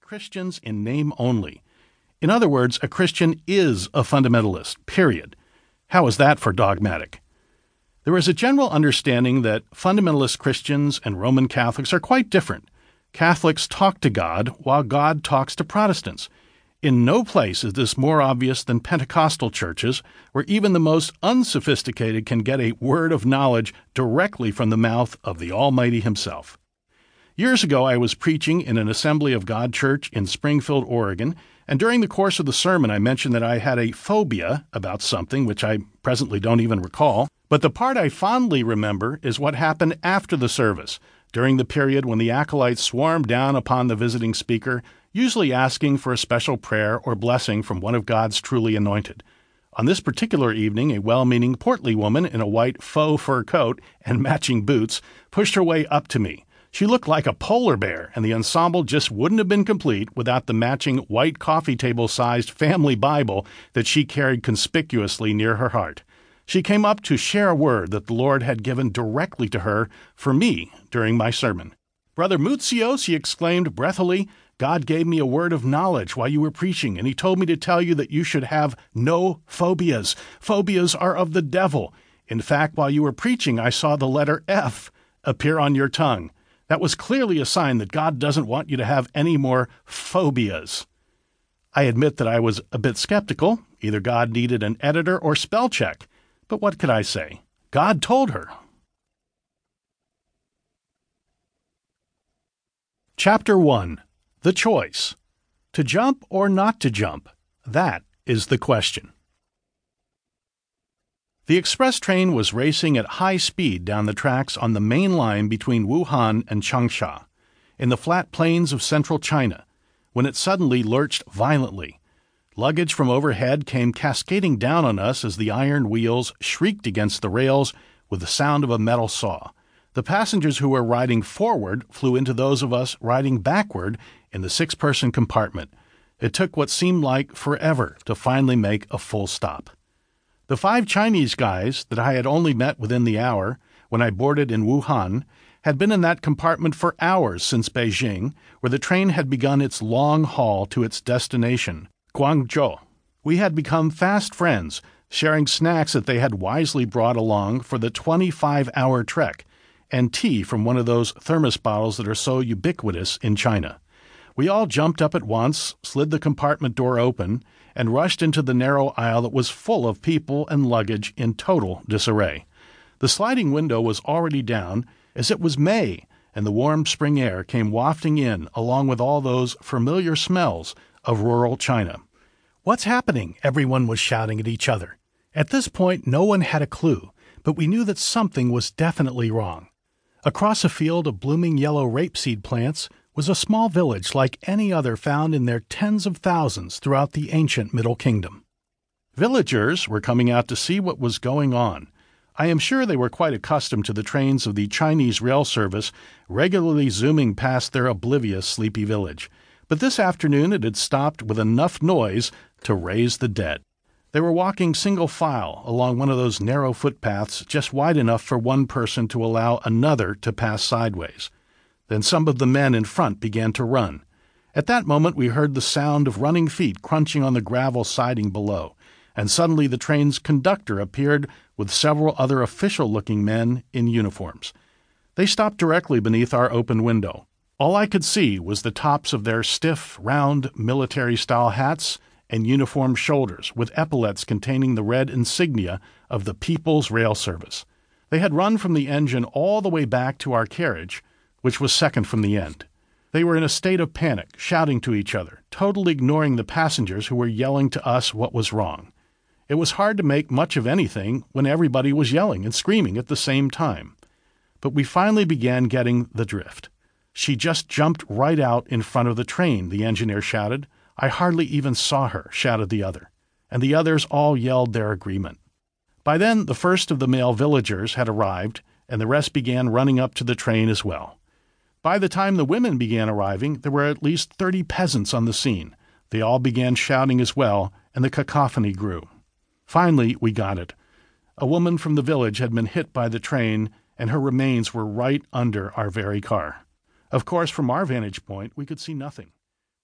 Christians in name only. In other words, a Christian is a fundamentalist, period. How is that for dogmatic? There is a general understanding that fundamentalist Christians and Roman Catholics are quite different. Catholics talk to God while God talks to Protestants. In no place is this more obvious than Pentecostal churches, where even the most unsophisticated can get a word of knowledge directly from the mouth of the Almighty Himself. Years ago, I was preaching in an Assembly of God church in Springfield, Oregon, and during the course of the sermon, I mentioned that I had a phobia about something which I presently don't even recall. But the part I fondly remember is what happened after the service, during the period when the acolytes swarmed down upon the visiting speaker usually asking for a special prayer or blessing from one of God's truly anointed. On this particular evening, a well meaning, portly woman in a white faux fur coat and matching boots pushed her way up to me. She looked like a polar bear, and the ensemble just wouldn't have been complete without the matching white coffee table sized family Bible that she carried conspicuously near her heart. She came up to share a word that the Lord had given directly to her for me during my sermon. Brother Muzzio, she exclaimed breathily, God gave me a word of knowledge while you were preaching, and He told me to tell you that you should have no phobias. Phobias are of the devil. In fact, while you were preaching, I saw the letter F appear on your tongue. That was clearly a sign that God doesn't want you to have any more phobias. I admit that I was a bit skeptical. Either God needed an editor or spell check. But what could I say? God told her. Chapter 1 the choice. To jump or not to jump? That is the question. The express train was racing at high speed down the tracks on the main line between Wuhan and Changsha, in the flat plains of central China, when it suddenly lurched violently. Luggage from overhead came cascading down on us as the iron wheels shrieked against the rails with the sound of a metal saw. The passengers who were riding forward flew into those of us riding backward in the six person compartment. It took what seemed like forever to finally make a full stop. The five Chinese guys that I had only met within the hour when I boarded in Wuhan had been in that compartment for hours since Beijing, where the train had begun its long haul to its destination, Guangzhou. We had become fast friends, sharing snacks that they had wisely brought along for the 25 hour trek and tea from one of those thermos bottles that are so ubiquitous in China. We all jumped up at once, slid the compartment door open, and rushed into the narrow aisle that was full of people and luggage in total disarray. The sliding window was already down, as it was May, and the warm spring air came wafting in along with all those familiar smells of rural China. What's happening? Everyone was shouting at each other. At this point, no one had a clue, but we knew that something was definitely wrong. Across a field of blooming yellow rapeseed plants was a small village like any other found in their tens of thousands throughout the ancient Middle Kingdom. Villagers were coming out to see what was going on. I am sure they were quite accustomed to the trains of the Chinese rail service regularly zooming past their oblivious sleepy village, but this afternoon it had stopped with enough noise to raise the dead. They were walking single file along one of those narrow footpaths just wide enough for one person to allow another to pass sideways. Then some of the men in front began to run. At that moment, we heard the sound of running feet crunching on the gravel siding below, and suddenly the train's conductor appeared with several other official looking men in uniforms. They stopped directly beneath our open window. All I could see was the tops of their stiff, round, military style hats and uniformed shoulders, with epaulets containing the red insignia of the People's Rail Service. They had run from the engine all the way back to our carriage, which was second from the end. They were in a state of panic, shouting to each other, totally ignoring the passengers who were yelling to us what was wrong. It was hard to make much of anything when everybody was yelling and screaming at the same time. But we finally began getting the drift. She just jumped right out in front of the train, the engineer shouted. I hardly even saw her, shouted the other, and the others all yelled their agreement. By then, the first of the male villagers had arrived, and the rest began running up to the train as well. By the time the women began arriving, there were at least thirty peasants on the scene. They all began shouting as well, and the cacophony grew. Finally, we got it. A woman from the village had been hit by the train, and her remains were right under our very car. Of course, from our vantage point, we could see nothing.